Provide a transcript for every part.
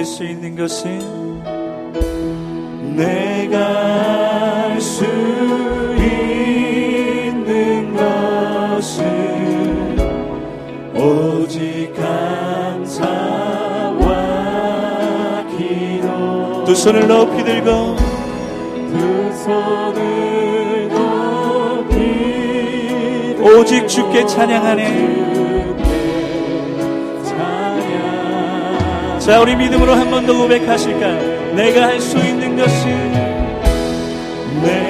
할 수 있는 것은 내가 할 수 있는 것은 오직 감사와 기도. 두 손을 높이 들고 두 손을 높이 오직 주께 찬양하네 자 우리 믿음으로 한 번 더 고백하실까요? 내가 할 수 있는 것은 내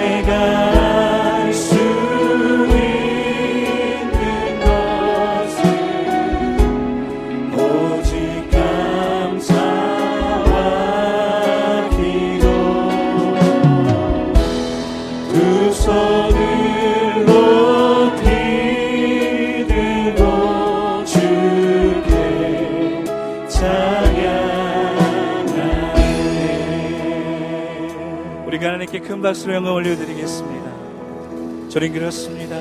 큰 박수로 영광 올려드리겠습니다 저는 그렇습니다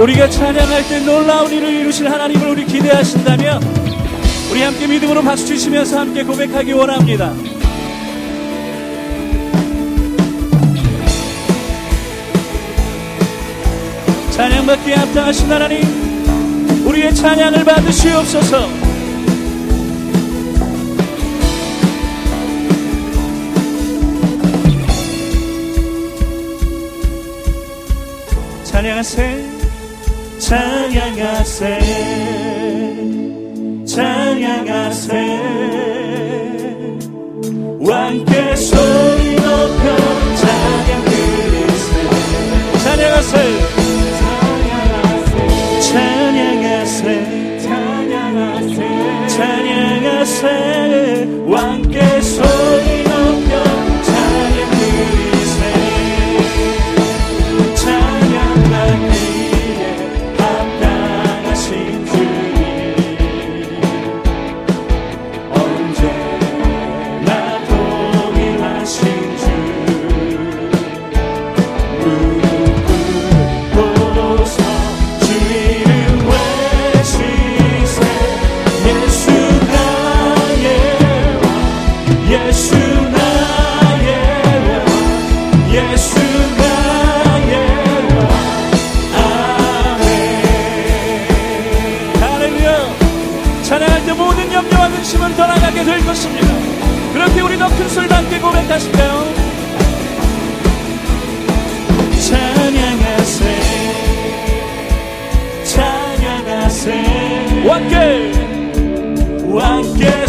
우리가 찬양할 때 놀라운 일을 이루실 하나님을 우리 기대하신다면 우리 함께 믿음으로 박수 치시면서 함께 고백하기 원합니다. 찬양받기에 합당하신 하나님, 우리의 찬양을 받으시옵소서. 찬양하세, 찬양하세 찬양하세. 왕께 소리 높여 찬양 드리세. 찬양하세, 근심은 떠나가게 될 것입니다. 그렇게 우리 더 큰 소리로 함께 고백하실까요? 찬양하세 찬양하세 왕께 왕께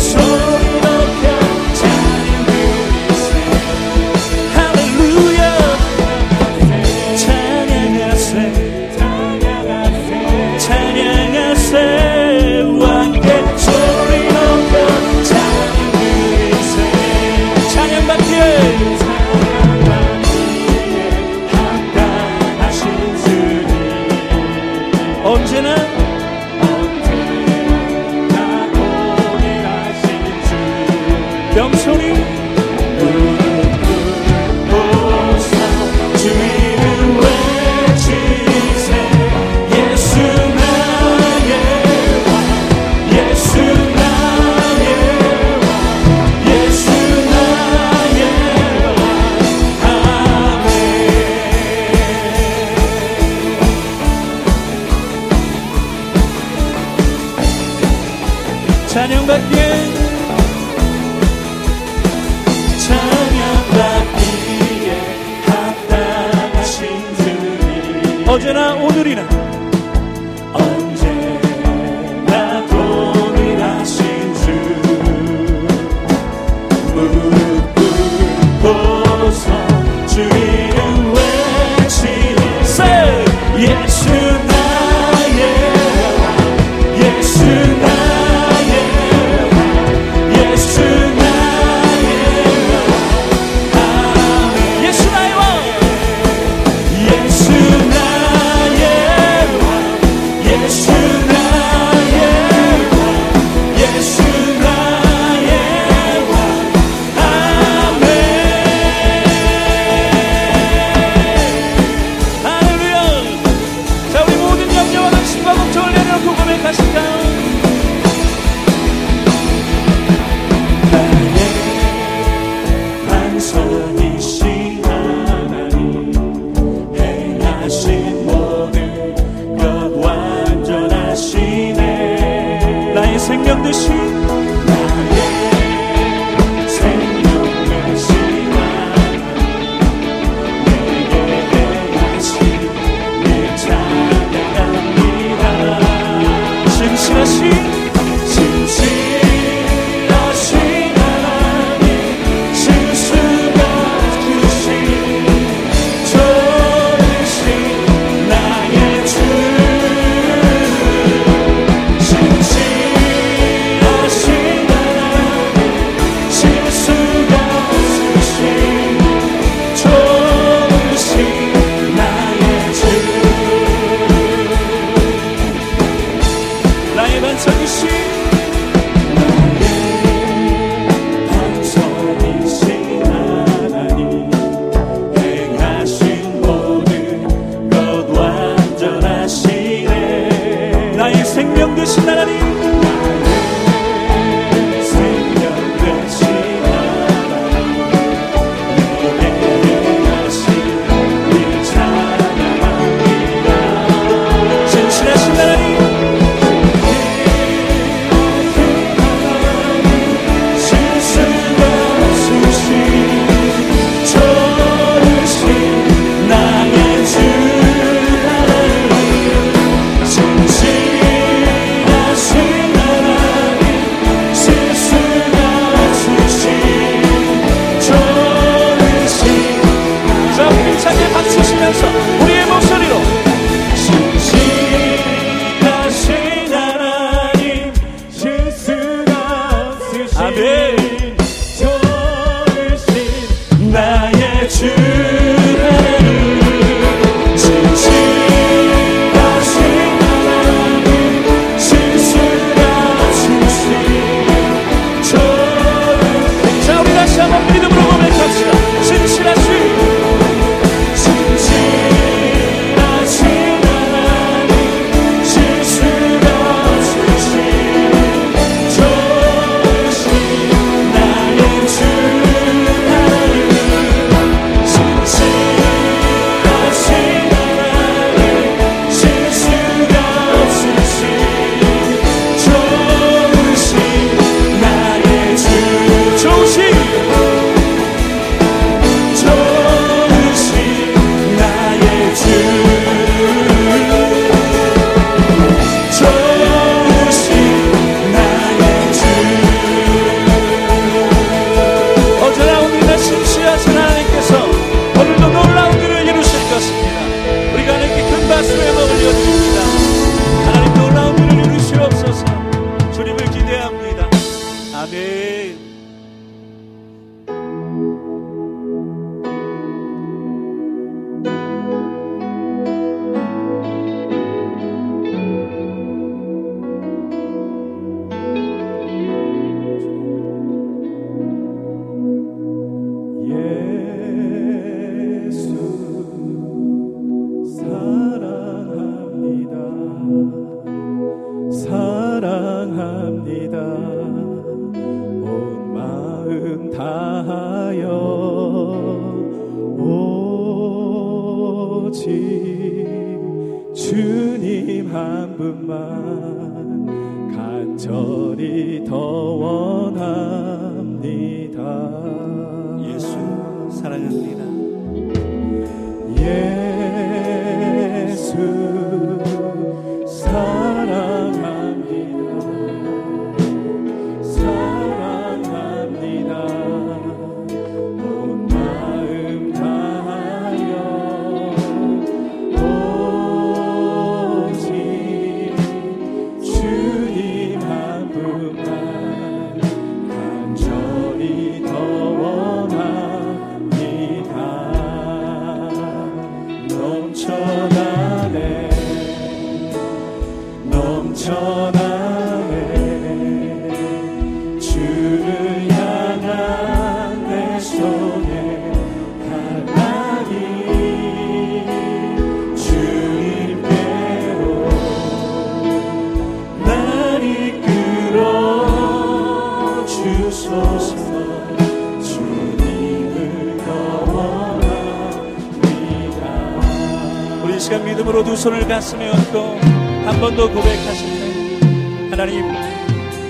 합니다. 아멘. 오직 주님 한 분만 간절히 더 원합니다 예수 사랑합니다. 예 시간 믿음으로 두 손을 가슴에 얹고 한 번 더 고백하실 때 하나님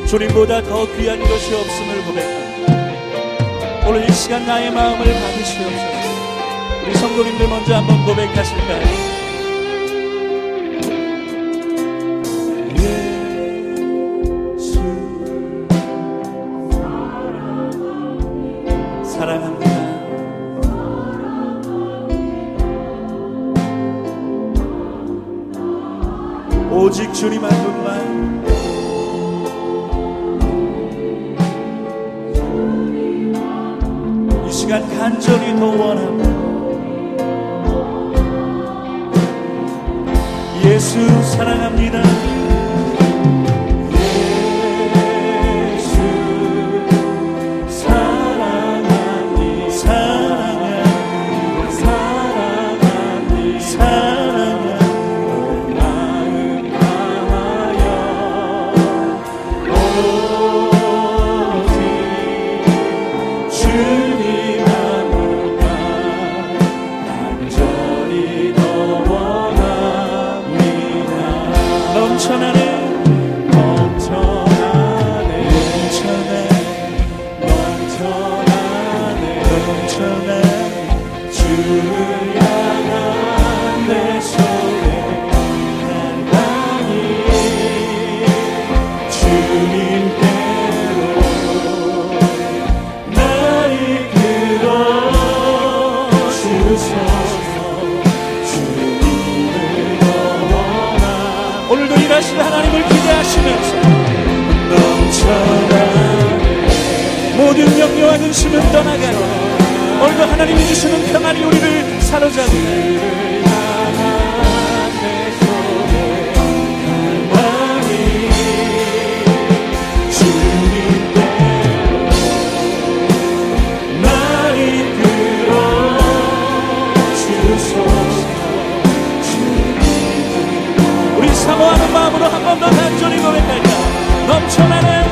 주님보다 더 귀한 것이 없음을 고백합니다. 오늘 이 시간 나의 마음을 받으시옵소서. 우리 성도님들 먼저 한번 고백하실까요? 주님 한 분만 이 시간 간절히 더 원합니다. 예수 사랑합니다. 넘 근심은 떠나가고 오늘도 하나님이 주시는 평안이 우리를 사로잡고 우리 사모하는 마음으로 한 번더 간절히 고백할까? 넘쳐나는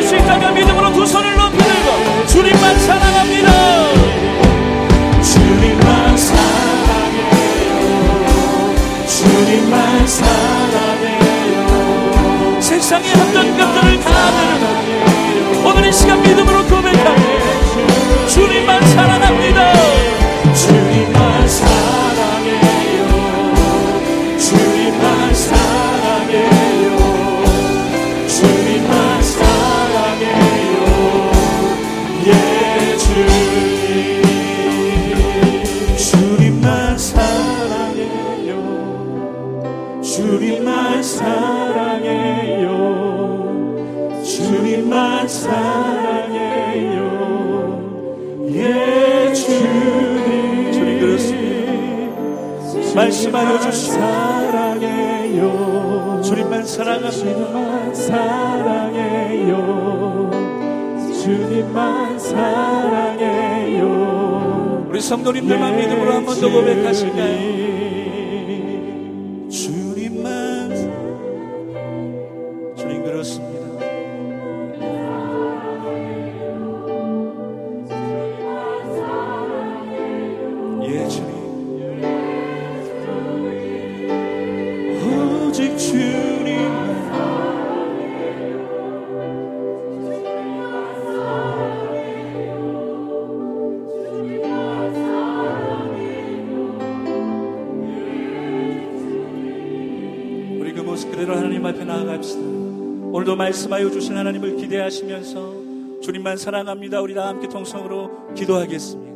할 수 있다면 믿음으로 두 손을 높이 들고 주님만 사랑합니다. 주님만 사랑해요. 주님만 사랑해요. 세상의 어떤 것들을 다 내려놓고 오늘 이 시간 믿음으로 고백하고 주님만 사랑해요. 주님만 사랑해요. 주님만 사랑합니다. 주님만 사랑해요. 주님만 사랑해요. 우리 성도님들만 예, 믿음으로 한 번 더 고백하실까요? 주님만 주님 그렇습니다. 말씀하여 주신 하나님을 기대하시면서 주님만 사랑합니다. 우리 다 함께 통성으로 기도하겠습니다.